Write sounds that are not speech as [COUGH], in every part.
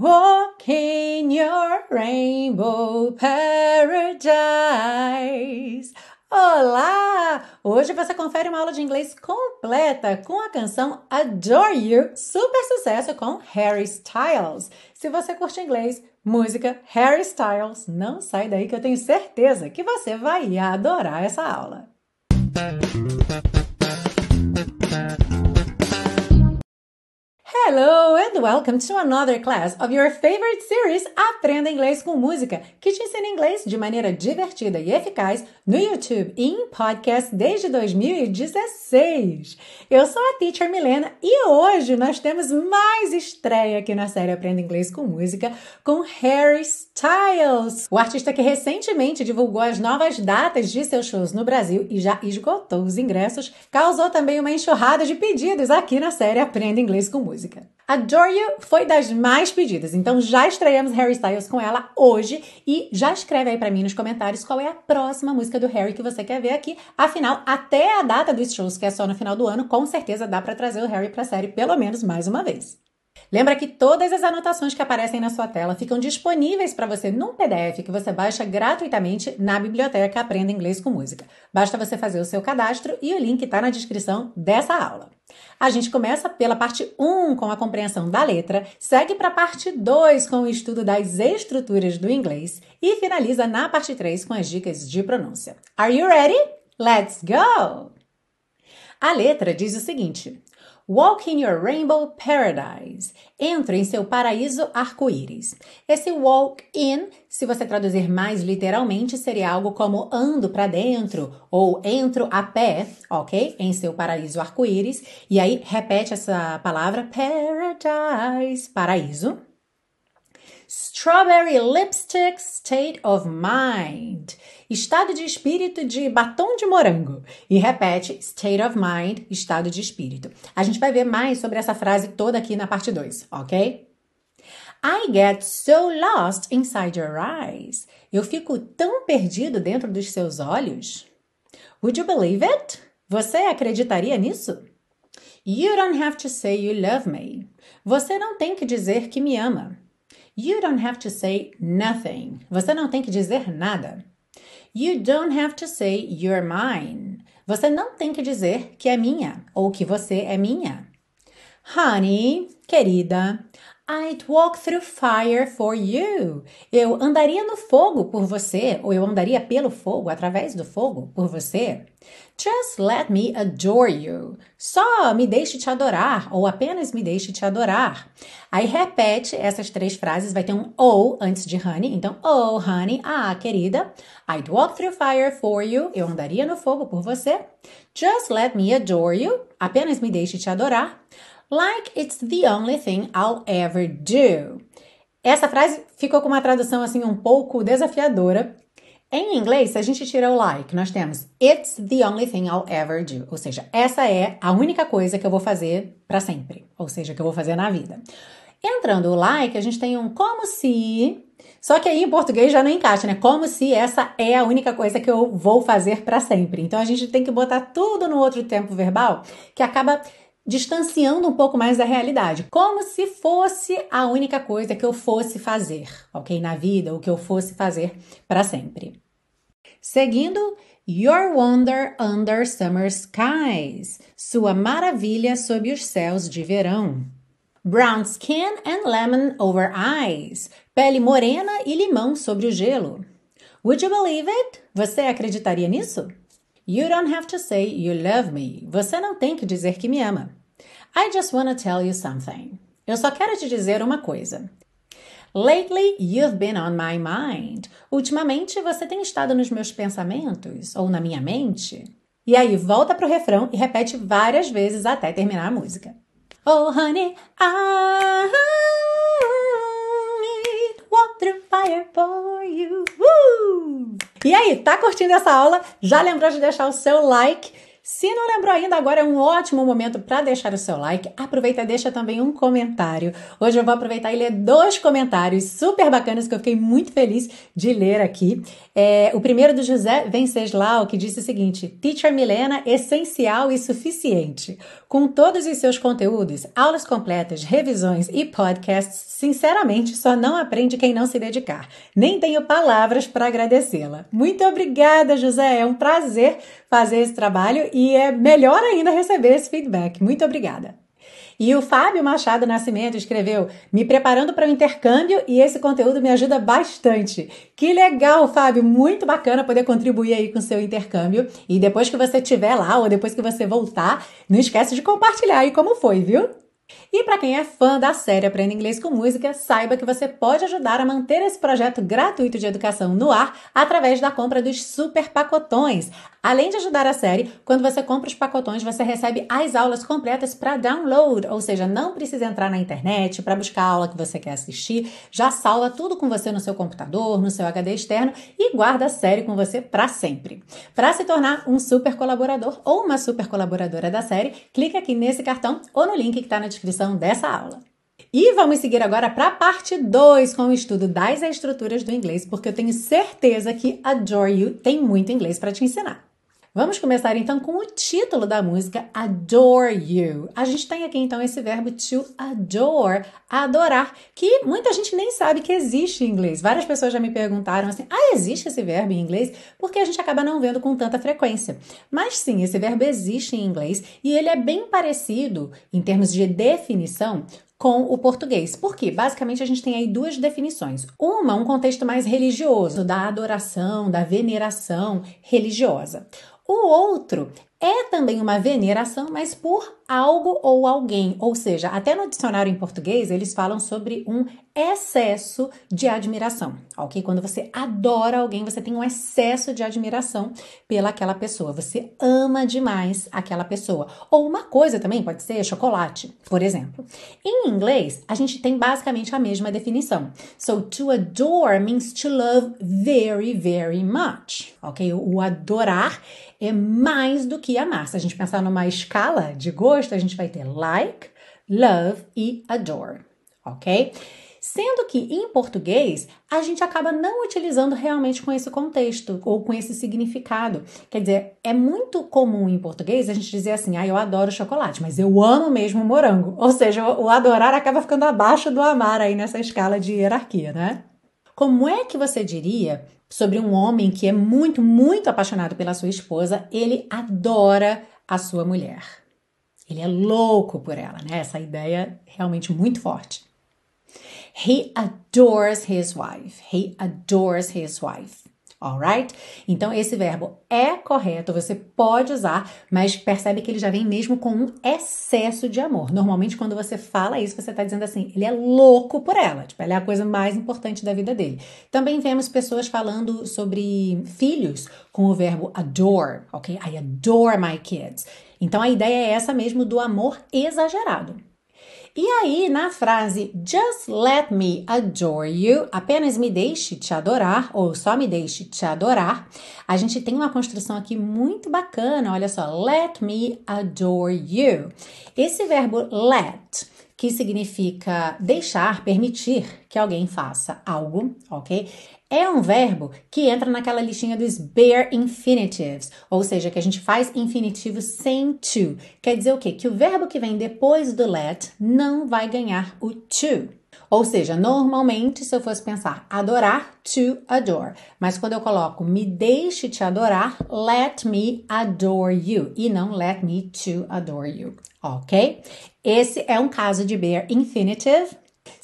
Walk in your rainbow paradise. Olá! Hoje você confere uma aula de inglês completa com a canção Adore You, super sucesso com Harry Styles. Se você curte inglês, música, Harry Styles, não sai daí que eu tenho certeza que você vai adorar essa aula. Hello and welcome to another class of your favorite series Aprenda Inglês com Música, que te ensina inglês de maneira divertida e eficaz no YouTube e em podcast desde 2016. Eu sou a Teacher Milena e hoje nós temos mais estreia aqui na série Aprenda Inglês com Música com Harry Styles, o artista que recentemente divulgou as novas datas de seus shows no Brasil e já esgotou os ingressos, causou também uma enxurrada de pedidos aqui na série Aprenda Inglês com Música. Adore You foi das mais pedidas, então já estreamos Harry Styles com ela hoje e já escreve aí para mim nos comentários qual é a próxima música do Harry que você quer ver aqui. Afinal, até a data dos shows, que é só no final do ano, com certeza dá para trazer o Harry para a série pelo menos mais uma vez. Lembra que todas as anotações que aparecem na sua tela ficam disponíveis para você num PDF que você baixa gratuitamente na biblioteca Aprenda Inglês com Música. Basta você fazer o seu cadastro e o link está na descrição dessa aula. A gente começa pela parte 1 com a compreensão da letra, segue para a parte 2 com o estudo das estruturas do inglês e finaliza na parte 3 com as dicas de pronúncia. Are you ready? Let's go! A letra diz o seguinte: Walk in your rainbow paradise. Entre em seu paraíso arco-íris. Esse walk in, se você traduzir mais literalmente, seria algo como ando para dentro ou entro a pé, ok? Em seu paraíso arco-íris. E aí repete essa palavra paradise, paraíso. Strawberry lipstick state of mind. Estado de espírito de batom de morango. E repete state of mind, estado de espírito. A gente vai ver mais sobre essa frase toda aqui na parte 2, ok? I get so lost inside your eyes. Eu fico tão perdido dentro dos seus olhos. Would you believe it? Você acreditaria nisso? You don't have to say you love me. Você não tem que dizer que me ama. You don't have to say nothing. Você não tem que dizer nada. You don't have to say you're mine. Você não tem que dizer que é minha ou que você é minha. Honey, querida, I'd walk through fire for you. Eu andaria no fogo por você, ou eu andaria pelo fogo, através do fogo, por você. Just let me adore you. Só me deixe te adorar, ou apenas me deixe te adorar. Aí repete essas três frases, vai ter um ou antes de honey. Então, oh, honey, ah, querida. I'd walk through fire for you. Eu andaria no fogo por você. Just let me adore you. Apenas me deixe te adorar. Like it's the only thing I'll ever do. Essa frase ficou com uma tradução assim um pouco desafiadora. Em inglês, se a gente tira o like, nós temos It's the only thing I'll ever do. Ou seja, essa é a única coisa que eu vou fazer para sempre. Ou seja, que eu vou fazer na vida. Entrando o like, a gente tem um como se. Só que aí em português já não encaixa, né? Como se essa é a única coisa que eu vou fazer para sempre. Então a gente tem que botar tudo no outro tempo verbal que acaba distanciando um pouco mais da realidade, como se fosse a única coisa que eu fosse fazer, ok? Na vida, o que eu fosse fazer para sempre. Seguindo, Your Wonder Under Summer Skies, sua maravilha sob os céus de verão. Brown skin and lemon over eyes, pele morena e limão sobre o gelo. Would you believe it? Você acreditaria nisso? You don't have to say you love me. Você não tem que dizer que me ama. I just want to tell you something. Eu só quero te dizer uma coisa. Lately, you've been on my mind. Ultimamente, você tem estado nos meus pensamentos ou na minha mente. E aí, volta pro refrão e repete várias vezes até terminar a música. Oh, honey, I walk through fire for you. Uh! E aí, tá curtindo essa aula? Já lembrou de deixar o seu like? Se não lembrou ainda, agora é um ótimo momento para deixar o seu like. Aproveita e deixa também um comentário. Hoje eu vou aproveitar e ler dois comentários super bacanas que eu fiquei muito feliz de ler aqui. É, o primeiro do José Venceslau, que disse o seguinte: Teacher Milena, essencial e suficiente. Com todos os seus conteúdos, aulas completas, revisões e podcasts, sinceramente, só não aprende quem não se dedicar. Nem tenho palavras para agradecê-la. Muito obrigada, José. É um prazer fazer esse trabalho e é melhor ainda receber esse feedback. Muito obrigada. E o Fábio Machado Nascimento escreveu: Me preparando para o intercâmbio e esse conteúdo me ajuda bastante. Que legal, Fábio! Muito bacana poder contribuir aí com o seu intercâmbio. E depois que você estiver lá ou depois que você voltar, não esquece de compartilhar aí como foi, viu? E para quem é fã da série Aprenda Inglês com Música, saiba que você pode ajudar a manter esse projeto gratuito de educação no ar através da compra dos super pacotões. Além de ajudar a série, quando você compra os pacotões, você recebe as aulas completas para download, ou seja, não precisa entrar na internet para buscar a aula que você quer assistir, já salva tudo com você no seu computador, no seu HD externo e guarda a série com você para sempre. Para se tornar um super colaborador ou uma super colaboradora da série, clique aqui nesse cartão ou no link que está na descrição dessa aula. E vamos seguir agora para a parte 2 com o estudo das estruturas do inglês, porque eu tenho certeza que Adore You tem muito inglês para te ensinar. Vamos começar então com o título da música Adore You. A gente tem aqui então esse verbo to adore, adorar, que muita gente nem sabe que existe em inglês. Várias pessoas já me perguntaram assim: "Ah, existe esse verbo em inglês?" Porque a gente acaba não vendo com tanta frequência. Mas sim, esse verbo existe em inglês e ele é bem parecido em termos de definição com o português. Porque basicamente a gente tem aí duas definições. Uma, um contexto mais religioso, da adoração, da veneração religiosa. O outro é também uma veneração, mas por algo ou alguém. Ou seja, até no dicionário em português eles falam sobre um excesso de admiração, ok? Quando você adora alguém, você tem um excesso de admiração pelaquela pessoa. Você ama demais aquela pessoa. Ou uma coisa também pode ser chocolate, por exemplo. Em inglês, a gente tem basicamente a mesma definição. So, to adore means to love very, very much, ok? O adorar é mais do que amar. Se a gente pensar numa escala de gosto, a gente vai ter like, love e adore, ok? Sendo que em português a gente acaba não utilizando realmente com esse contexto ou com esse significado. Quer dizer, é muito comum em português a gente dizer assim: ah, eu adoro chocolate, mas eu amo mesmo morango. Ou seja, o adorar acaba ficando abaixo do amar aí nessa escala de hierarquia, né? Como é que você diria sobre um homem que é muito, muito apaixonado pela sua esposa, ele adora a sua mulher? Ele é louco por ela, né? Essa ideia é realmente muito forte. He adores his wife. He adores his wife. Alright? Então, esse verbo é correto, você pode usar, mas percebe que ele já vem mesmo com um excesso de amor. Normalmente, quando você fala isso, você está dizendo assim, ele é louco por ela. Tipo, ela é a coisa mais importante da vida dele. Também vemos pessoas falando sobre filhos com o verbo adore, ok? I adore my kids. Então, a ideia é essa mesmo do amor exagerado. E aí, na frase Just let me adore you, apenas me deixe te adorar, ou só me deixe te adorar, a gente tem uma construção aqui muito bacana, olha só, let me adore you. Esse verbo let que significa deixar, permitir que alguém faça algo, ok? É um verbo que entra naquela listinha dos bare infinitives, ou seja, que a gente faz infinitivo sem to. Quer dizer o quê? Que o verbo que vem depois do let não vai ganhar o to. Ou seja, normalmente, se eu fosse pensar adorar, to adore. Mas quando eu coloco me deixe te adorar, let me adore you. E não let me to adore you. Ok? Esse é um caso de bare infinitive.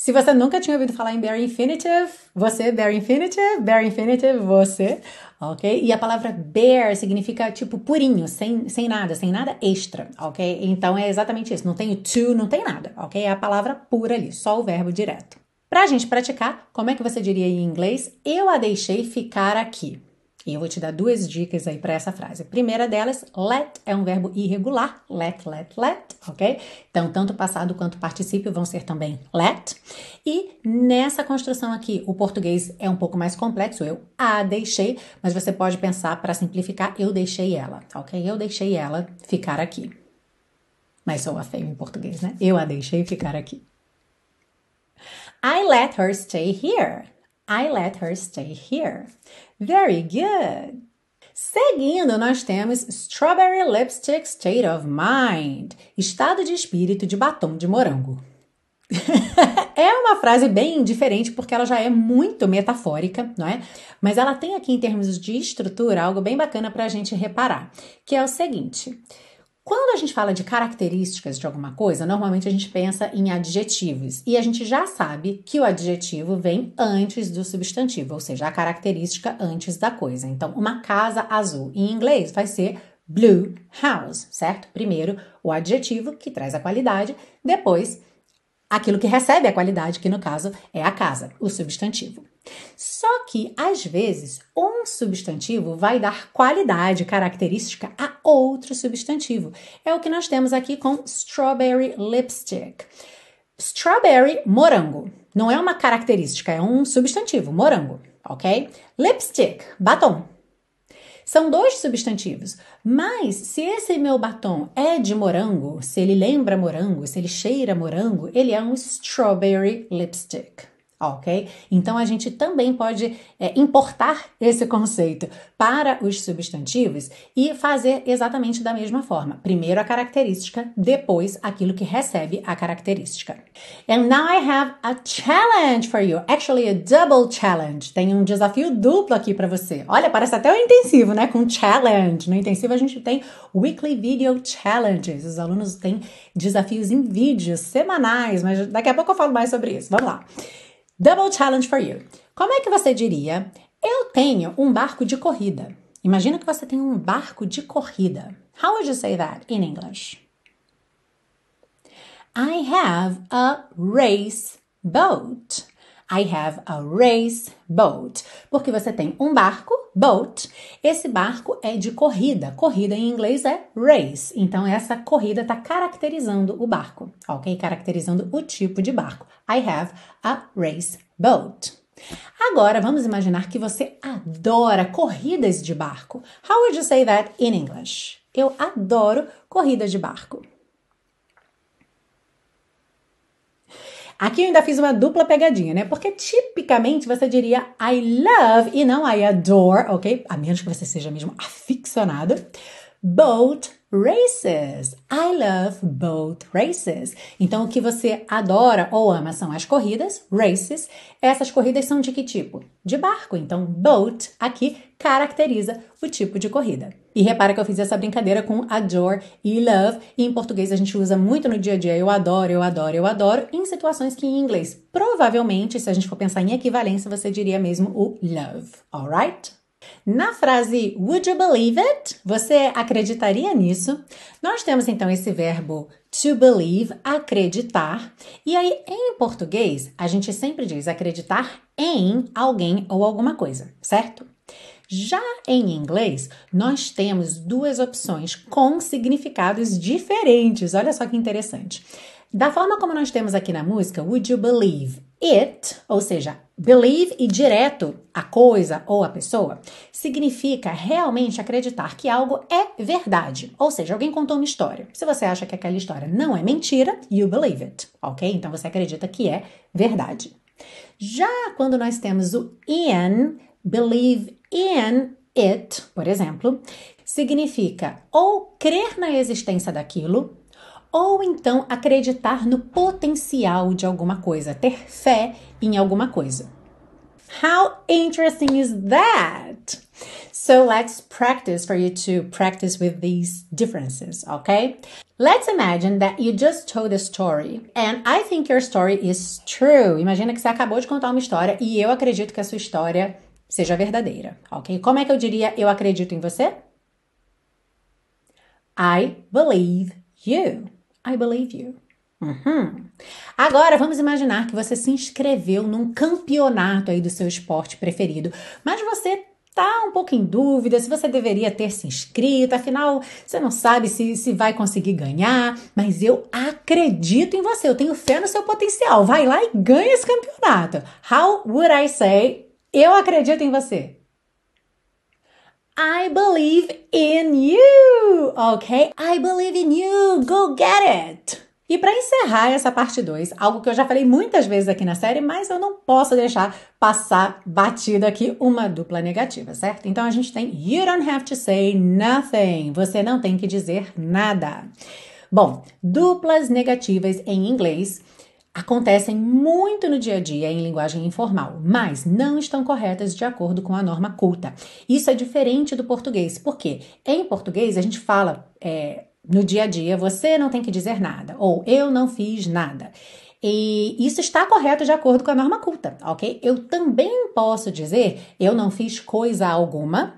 Se você nunca tinha ouvido falar em bare infinitive, você, bare infinitive, bare infinitive, você, ok? E a palavra bare significa tipo purinho, sem, sem nada, sem nada extra, ok? Então é exatamente isso, não tem o to, não tem nada, ok? É a palavra pura ali, só o verbo direto. Pra gente praticar, como é que você diria em inglês? Eu a deixei ficar aqui. E eu vou te dar duas dicas aí para essa frase. A primeira delas, let é um verbo irregular, let, let, let, ok? Então, tanto passado quanto particípio vão ser também let. E nessa construção aqui, o português é um pouco mais complexo, eu a deixei, mas você pode pensar para simplificar, eu deixei ela, ok? Eu deixei ela ficar aqui. Mas sou a feio em português, né? Eu a deixei ficar aqui. I let her stay here. I let her stay here. Very good. Seguindo, nós temos Strawberry Lipstick State of Mind, estado de espírito de batom de morango. [LAUGHS] é uma frase bem diferente porque ela já é muito metafórica, não é? Mas ela tem aqui em termos de estrutura algo bem bacana para a gente reparar, que é o seguinte: quando a gente fala de características de alguma coisa, normalmente a gente pensa em adjetivos. E a gente já sabe que o adjetivo vem antes do substantivo, ou seja, a característica antes da coisa. Então, uma casa azul em inglês vai ser blue house, certo? Primeiro o adjetivo, que traz a qualidade, depois aquilo que recebe a qualidade, que no caso é a casa, o substantivo. Só que, às vezes, um substantivo vai dar qualidade característica a outro substantivo. É o que nós temos aqui com strawberry lipstick. Strawberry, morango. Não é uma característica, é um substantivo, morango, ok? Lipstick, batom. São dois substantivos, mas se esse meu batom é de morango, se ele lembra morango, se ele cheira morango, ele é um strawberry lipstick ok? Então a gente também pode é, importar esse conceito para os substantivos e fazer exatamente da mesma forma. Primeiro a característica, depois aquilo que recebe a característica. And now I have a challenge for you. Actually, a double challenge. Tem um desafio duplo aqui para você. Olha, parece até um intensivo, né? Com challenge. No intensivo a gente tem weekly video challenges. Os alunos têm desafios em vídeos semanais, mas daqui a pouco eu falo mais sobre isso. Vamos lá. Double challenge for you. Como é que você diria? Eu tenho um barco de corrida. Imagina que você tem um barco de corrida. How would you say that in English? I have a race boat. I have a race boat. Porque você tem um barco, boat. Esse barco é de corrida. Corrida em inglês é race. Então, essa corrida está caracterizando o barco, ok? Caracterizando o tipo de barco. I have a race boat. Agora, vamos imaginar que você adora corridas de barco. How would you say that in English? Eu adoro corridas de barco. Aqui eu ainda fiz uma dupla pegadinha, né? Porque tipicamente você diria I love e não I adore, ok? A menos que você seja mesmo aficionado. Boat races. I love boat races. Então, o que você adora ou ama são as corridas, races. Essas corridas são de que tipo? De barco. Então, boat aqui caracteriza o tipo de corrida. E repara que eu fiz essa brincadeira com adore e love. E em português a gente usa muito no dia a dia. Eu adoro, eu adoro, eu adoro. Em situações que em inglês, provavelmente, se a gente for pensar em equivalência, você diria mesmo o love. Alright? Na frase Would you believe it? Você acreditaria nisso? Nós temos então esse verbo to believe, acreditar. E aí, em português, a gente sempre diz acreditar em alguém ou alguma coisa, certo? Já em inglês, nós temos duas opções com significados diferentes. Olha só que interessante. Da forma como nós temos aqui na música, Would you believe it? Ou seja, believe e direto a coisa ou a pessoa significa realmente acreditar que algo é verdade. Ou seja, alguém contou uma história. Se você acha que aquela história não é mentira, you believe it, ok? Então você acredita que é verdade. Já quando nós temos o in, believe in it, por exemplo, significa ou crer na existência daquilo ou então acreditar no potencial de alguma coisa, ter fé em alguma coisa. How interesting is that? So let's practice for you to practice with these differences, okay? Let's imagine that you just told a story and I think your story is true. Imagina que você acabou de contar uma história e eu acredito que a sua história seja verdadeira, ok? Como é que eu diria eu acredito em você? I believe you. I believe you. Uhum. Agora vamos imaginar que você se inscreveu num campeonato aí do seu esporte preferido, mas você tá um pouco em dúvida se você deveria ter se inscrito, afinal, você não sabe se, se vai conseguir ganhar, mas eu acredito em você, eu tenho fé no seu potencial. Vai lá e ganha esse campeonato. How would I say? Eu acredito em você. I believe in you, ok? I believe in you, go get it! E para encerrar essa parte 2, algo que eu já falei muitas vezes aqui na série, mas eu não posso deixar passar batida aqui uma dupla negativa, certo? Então a gente tem You don't have to say nothing. Você não tem que dizer nada. Bom, duplas negativas em inglês acontecem muito no dia a dia em linguagem informal, mas não estão corretas de acordo com a norma culta. Isso é diferente do português, porque em português a gente fala. É, no dia a dia, você não tem que dizer nada, ou eu não fiz nada. E isso está correto de acordo com a norma culta, ok? Eu também posso dizer eu não fiz coisa alguma,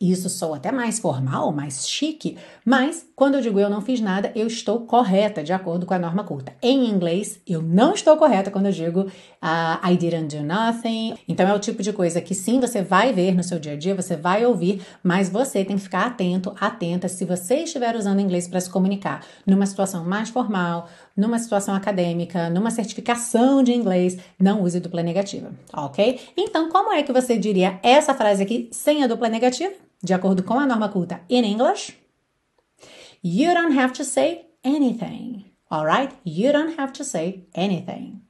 isso soa até mais formal, mais chique, mas quando eu digo eu não fiz nada, eu estou correta de acordo com a norma culta. Em inglês, eu não estou correta quando eu digo uh, I didn't do nothing. Então é o tipo de coisa que sim, você vai ver no seu dia a dia, você vai ouvir, mas você tem que ficar atento, atenta se você estiver usando inglês para se comunicar numa situação mais formal, numa situação acadêmica, numa certificação de inglês, não use dupla negativa, ok? Então, como é que você diria essa frase aqui sem a dupla negativa? De acordo com a norma culta in English, you don't have to say anything. Alright? You don't have to say anything.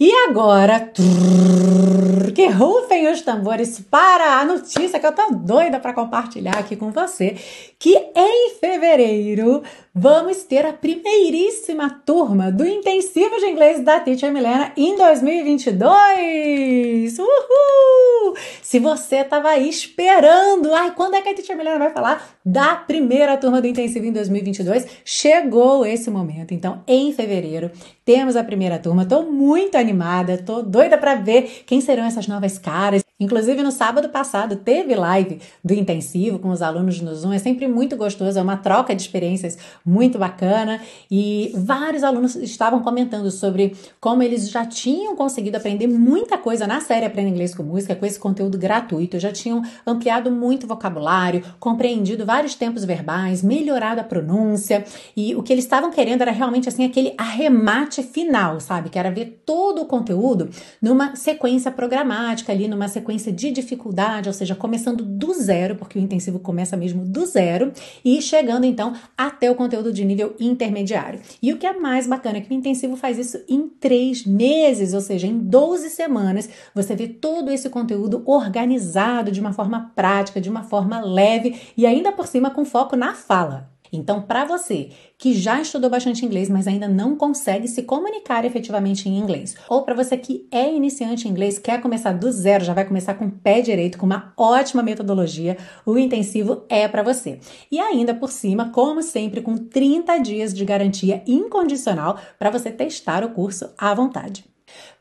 E agora, trrr, que rufem os tambores para a notícia que eu tô doida para compartilhar aqui com você, que em fevereiro vamos ter a primeiríssima turma do intensivo de inglês da Teacher Milena em 2022. Uhul! Se você estava aí esperando, ai, quando é que a Teacher Milena vai falar da primeira turma do intensivo em 2022? Chegou esse momento. Então, em fevereiro, temos a primeira turma. Tô muito animada, tô doida para ver quem serão essas novas caras. Inclusive, no sábado passado, teve live do intensivo com os alunos no Zoom. É sempre muito gostoso, é uma troca de experiências muito bacana. E vários alunos estavam comentando sobre como eles já tinham conseguido aprender muita coisa na série Aprenda Inglês com Música, com esse conteúdo gratuito. Já tinham ampliado muito vocabulário, compreendido vários tempos verbais, melhorado a pronúncia. E o que eles estavam querendo era realmente assim aquele arremate final, sabe? Que era ver todo o conteúdo numa sequência programática ali, numa sequência de dificuldade, ou seja, começando do zero, porque o intensivo começa mesmo do zero, e chegando então até o conteúdo de nível intermediário. E o que é mais bacana é que o intensivo faz isso em três meses, ou seja, em 12 semanas, você vê todo esse conteúdo organizado de uma forma prática, de uma forma leve e ainda por cima com foco na fala. Então, para você que já estudou bastante inglês, mas ainda não consegue se comunicar efetivamente em inglês, ou para você que é iniciante em inglês, quer começar do zero, já vai começar com o pé direito, com uma ótima metodologia, o intensivo é para você. E ainda por cima, como sempre, com 30 dias de garantia incondicional para você testar o curso à vontade.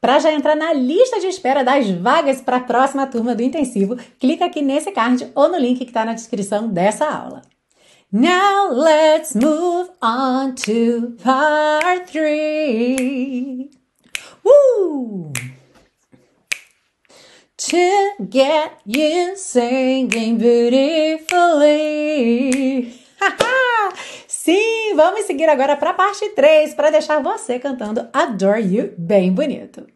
Para já entrar na lista de espera das vagas para a próxima turma do intensivo, clica aqui nesse card ou no link que está na descrição dessa aula. Now let's move on to part three. Woo! To get you singing beautifully. Sim, vamos seguir agora para a parte 3 para deixar você cantando Adore You bem bonito.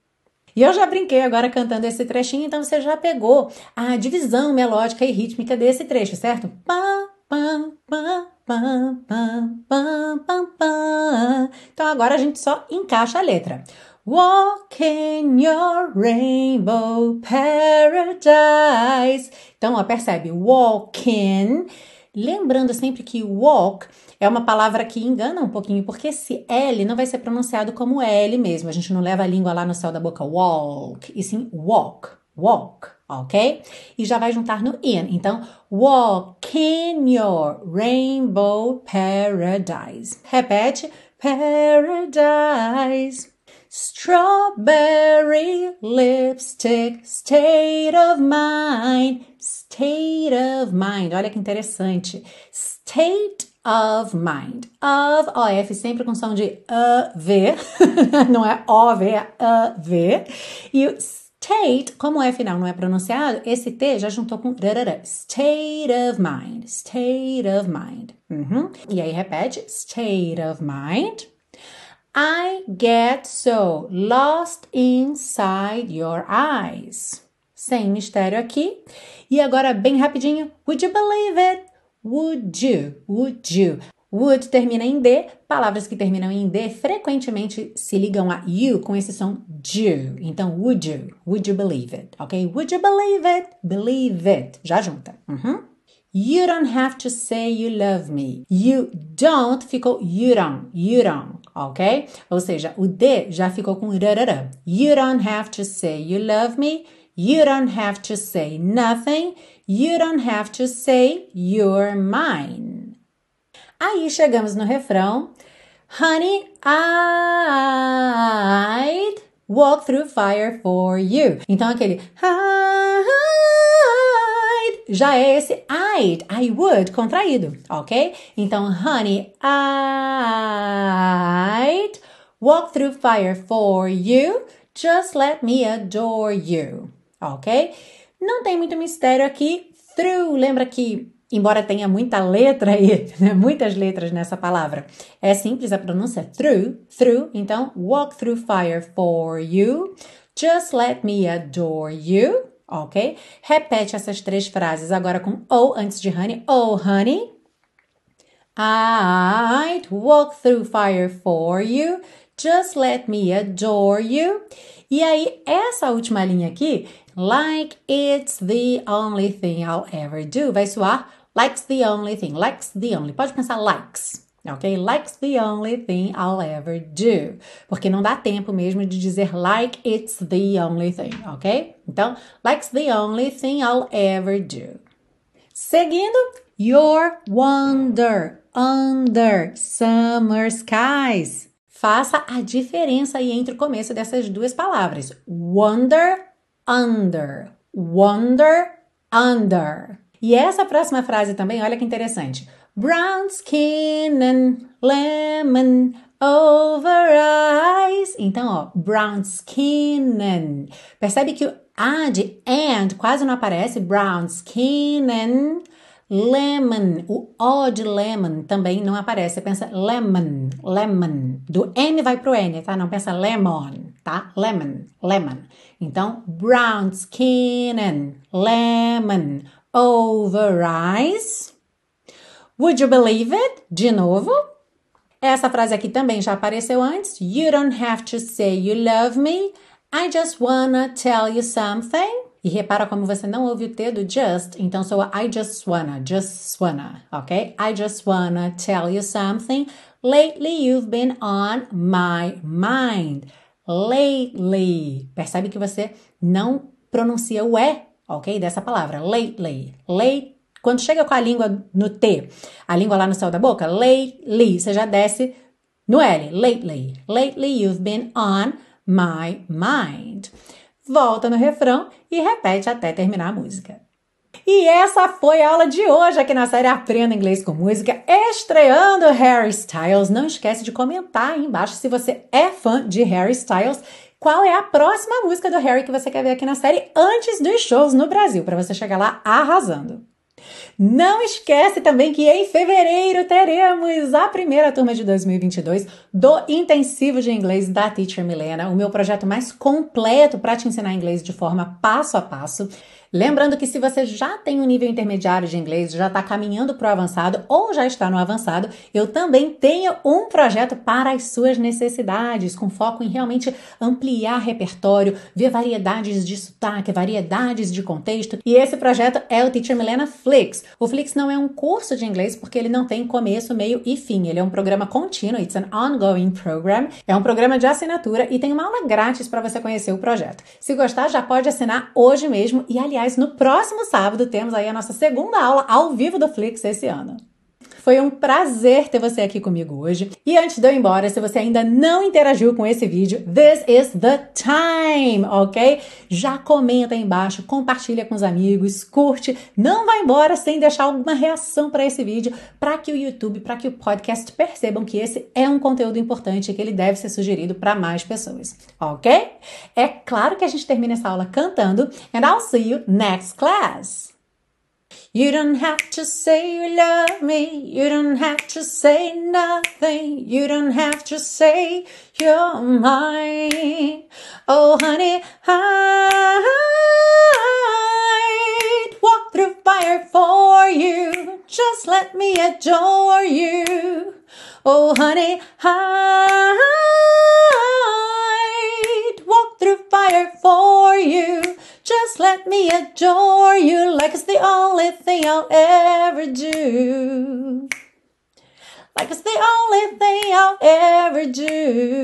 E eu já brinquei agora cantando esse trechinho, então você já pegou a divisão melódica e rítmica desse trecho, certo? Pá, então agora a gente só encaixa a letra. Walk in your rainbow paradise. Então, ó, percebe? Walk in. Lembrando sempre que walk é uma palavra que engana um pouquinho, porque esse L não vai ser pronunciado como L mesmo. A gente não leva a língua lá no céu da boca, walk, e sim walk, walk ok? E já vai juntar no in. Então, walk in your rainbow paradise. Repete, paradise. Strawberry lipstick, state of mind, state of mind. Olha que interessante. State of mind. Of, OF, sempre com som de a, V. [LAUGHS] Não é O, V, é a, V. E o State, como é final não é pronunciado, esse T já juntou com rarara. State of mind. State of mind. Uhum. E aí repete. State of mind. I get so lost inside your eyes. Sem mistério aqui. E agora, bem rapidinho. Would you believe it? Would you? Would you? Would termina em D. Palavras que terminam em D frequentemente se ligam a you com esse som do. Então, would you? Would you believe it? Ok? Would you believe it? Believe it. Já junta. Uhum. You don't have to say you love me. You don't ficou you don't. You don't. Ok? Ou seja, o D já ficou com rarara. You don't have to say you love me. You don't have to say nothing. You don't have to say you're mine. Aí chegamos no refrão. Honey, I'd walk through fire for you. Então aquele I'd já é esse I'd, I would contraído, ok? Então, honey, I'd walk through fire for you. Just let me adore you, ok? Não tem muito mistério aqui. Through, lembra que embora tenha muita letra aí, [LAUGHS] né, muitas letras nessa palavra, é simples a pronúncia. Through, through, então walk through fire for you, just let me adore you, ok? Repete essas três frases agora com oh antes de honey, oh honey, I'd walk through fire for you, just let me adore you. E aí, essa última linha aqui, like it's the only thing I'll ever do, vai soar Likes the only thing. Likes the only. Pode pensar likes. Ok? Likes the only thing I'll ever do. Porque não dá tempo mesmo de dizer like it's the only thing. Ok? Então, likes the only thing I'll ever do. Seguindo, your wonder under summer skies. Faça a diferença aí entre o começo dessas duas palavras. Wonder, under. Wonder, under. E essa próxima frase também, olha que interessante. Brown skin and lemon over eyes. Então, ó, brown skin and. Percebe que o A de and quase não aparece. Brown skin and lemon. O O de lemon também não aparece. Você pensa lemon, lemon. Do N vai pro N, tá? Não pensa lemon, tá? Lemon, lemon. Então, brown skin and lemon over eyes. Would you believe it? De novo. Essa frase aqui também já apareceu antes. You don't have to say you love me. I just wanna tell you something. E repara como você não ouve o T do just, então soa I just wanna, just wanna, ok? I just wanna tell you something. Lately you've been on my mind. Lately. Percebe que você não pronuncia o E ok? Dessa palavra, lately. Late, quando chega com a língua no T, a língua lá no céu da boca, lately, você já desce no L, lately. Lately you've been on my mind. Volta no refrão e repete até terminar a música. E essa foi a aula de hoje aqui na série Aprenda Inglês com Música, estreando Harry Styles. Não esquece de comentar aí embaixo se você é fã de Harry Styles qual é a próxima música do Harry que você quer ver aqui na série antes dos shows no Brasil, para você chegar lá arrasando. Não esquece também que em fevereiro teremos a primeira turma de 2022 do Intensivo de Inglês da Teacher Milena, o meu projeto mais completo para te ensinar inglês de forma passo a passo. Lembrando que se você já tem um nível intermediário de inglês, já está caminhando para o avançado ou já está no avançado, eu também tenho um projeto para as suas necessidades, com foco em realmente ampliar repertório, ver variedades de sotaque, variedades de contexto. E esse projeto é o Teacher Milena Flix. O Flix não é um curso de inglês porque ele não tem começo, meio e fim. Ele é um programa contínuo, it's an ongoing program. É um programa de assinatura e tem uma aula grátis para você conhecer o projeto. Se gostar, já pode assinar hoje mesmo e aliás Aliás, no próximo sábado temos aí a nossa segunda aula ao vivo do Flix esse ano. Foi um prazer ter você aqui comigo hoje. E antes de eu ir embora, se você ainda não interagiu com esse vídeo, this is the time, ok? Já comenta aí embaixo, compartilha com os amigos, curte. Não vai embora sem deixar alguma reação para esse vídeo, para que o YouTube, para que o podcast percebam que esse é um conteúdo importante e que ele deve ser sugerido para mais pessoas, ok? É claro que a gente termina essa aula cantando. And I'll see you next class. You don't have to say you love me. You don't have to say nothing. You don't have to say you're mine. Oh, honey, I'd walk through fire for you. Just let me adore you. Oh, honey, I'd Like